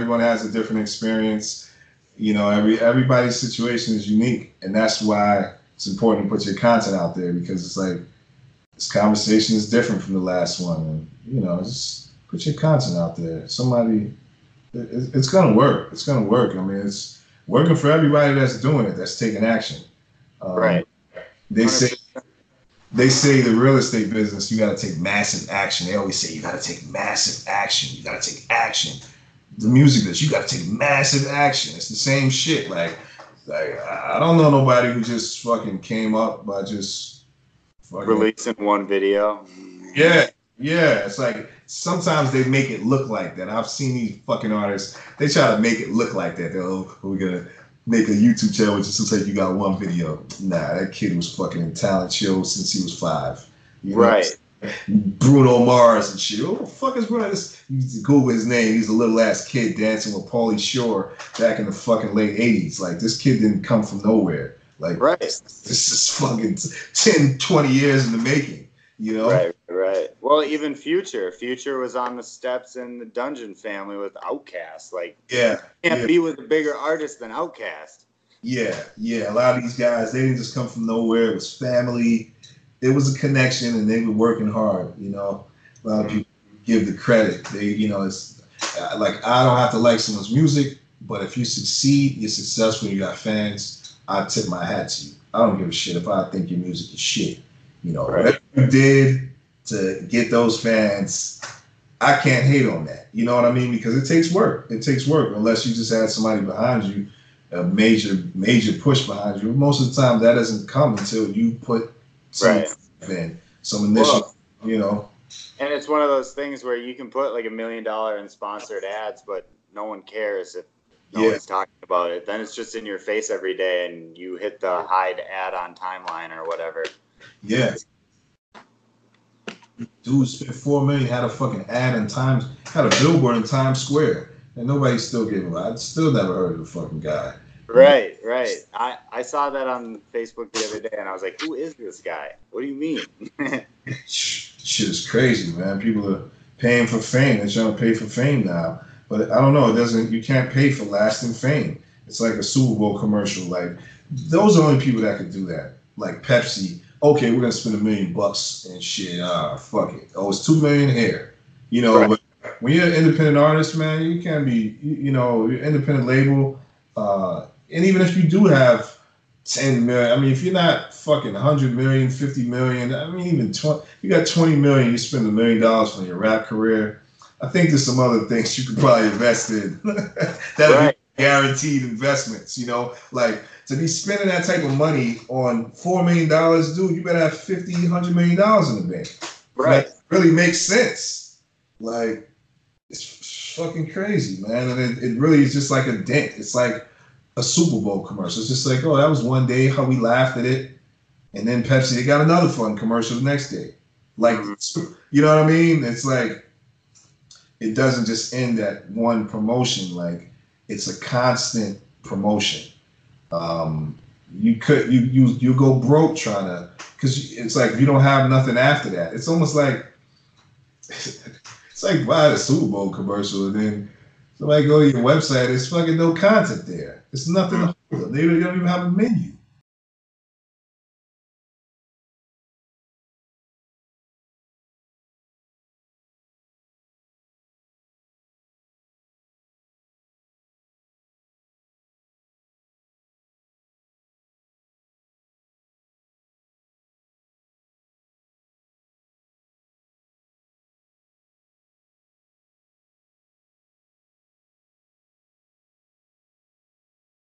everyone has a different experience. You know, every everybody's situation is unique, and that's why it's important to put your content out there because it's like this conversation is different from the last one, and you know, just put your content out there. Somebody, it, it's gonna work. It's gonna work. I mean, it's working for everybody that's doing it, that's taking action. Um, right. They 100%. say they say the real estate business, you got to take massive action. They always say you got to take massive action. You got to take action. The music business, you got to take massive action. It's the same shit. Like, like I don't know nobody who just fucking came up by just fucking, releasing one video. Yeah, yeah. It's like sometimes they make it look like that. I've seen these fucking artists. They try to make it look like that. They're oh, we're gonna make a YouTube channel which just looks like you got one video. Nah, that kid was fucking in talent shows since he was five. You know? Right. Bruno Mars and shit. What the fuck is Bruno? This, you Google his name. He's a little ass kid dancing with Pauly Shore back in the fucking late 80s. Like, this kid didn't come from nowhere. Like, right. this, this is fucking 10, 20 years in the making, you know? Right, right. Well, even Future. Future was on the steps in the Dungeon family with Outkast. Like, yeah. Can't yeah. be with a bigger artist than Outkast. Yeah, yeah. A lot of these guys, they didn't just come from nowhere. It was family there was a connection and they were working hard. You know, a lot of mm-hmm. people give the credit. They, you know, it's like I don't have to like someone's music, but if you succeed, you're successful, you got fans. I tip my hat to you. I don't give a shit if I think your music is shit. You know, right. whatever you did to get those fans, I can't hate on that. You know what I mean? Because it takes work. It takes work. Unless you just had somebody behind you, a major major push behind you. Most of the time, that doesn't come until you put some right. Then some initial, well, you know. And it's one of those things where you can put like a million dollar in sponsored ads, but no one cares if no yeah. one's talking about it. Then it's just in your face every day, and you hit the hide ad on timeline or whatever. Yeah. Dude spent four million, had a fucking ad in Times, had a billboard in Times Square, and nobody still gave him. I still never heard of the fucking guy. Right, right. I, I saw that on Facebook the other day and I was like, who is this guy? What do you mean? Shit is crazy, man. People are paying for fame. They're trying to pay for fame now. But I don't know. It doesn't. You can't pay for lasting fame. It's like a Super Bowl commercial. Like those are the only people that could do that. Like Pepsi. Okay, we're gonna spend a million bucks and shit. Ah, fuck it. Oh, it's two million here. You know, right. when you're an independent artist, man, you can't be. You, you know, independent label. Uh, and even if you do have 10 million, I mean, if you're not fucking 100 million, 50 million, I mean, even 20, you got 20 million, you spend a million dollars on your rap career. I think there's some other things you could probably invest in that right. be guaranteed investments, you know, like to be spending that type of money on $4 million, dude, you better have 50, 100 million dollars in the bank. Right. That really makes sense. Like, it's fucking crazy, man. And it, it really is just like a dent. It's like, a Super Bowl commercial. It's just like, oh, that was one day how we laughed at it, and then Pepsi they got another fun commercial the next day. Like, mm-hmm. you know what I mean? It's like it doesn't just end at one promotion. Like it's a constant promotion. Um, you could you you you go broke trying to because it's like you don't have nothing after that. It's almost like it's like buying a Super Bowl commercial and then somebody go to your website. There's fucking no content there. It's nothing. Hmm. They don't even have a menu.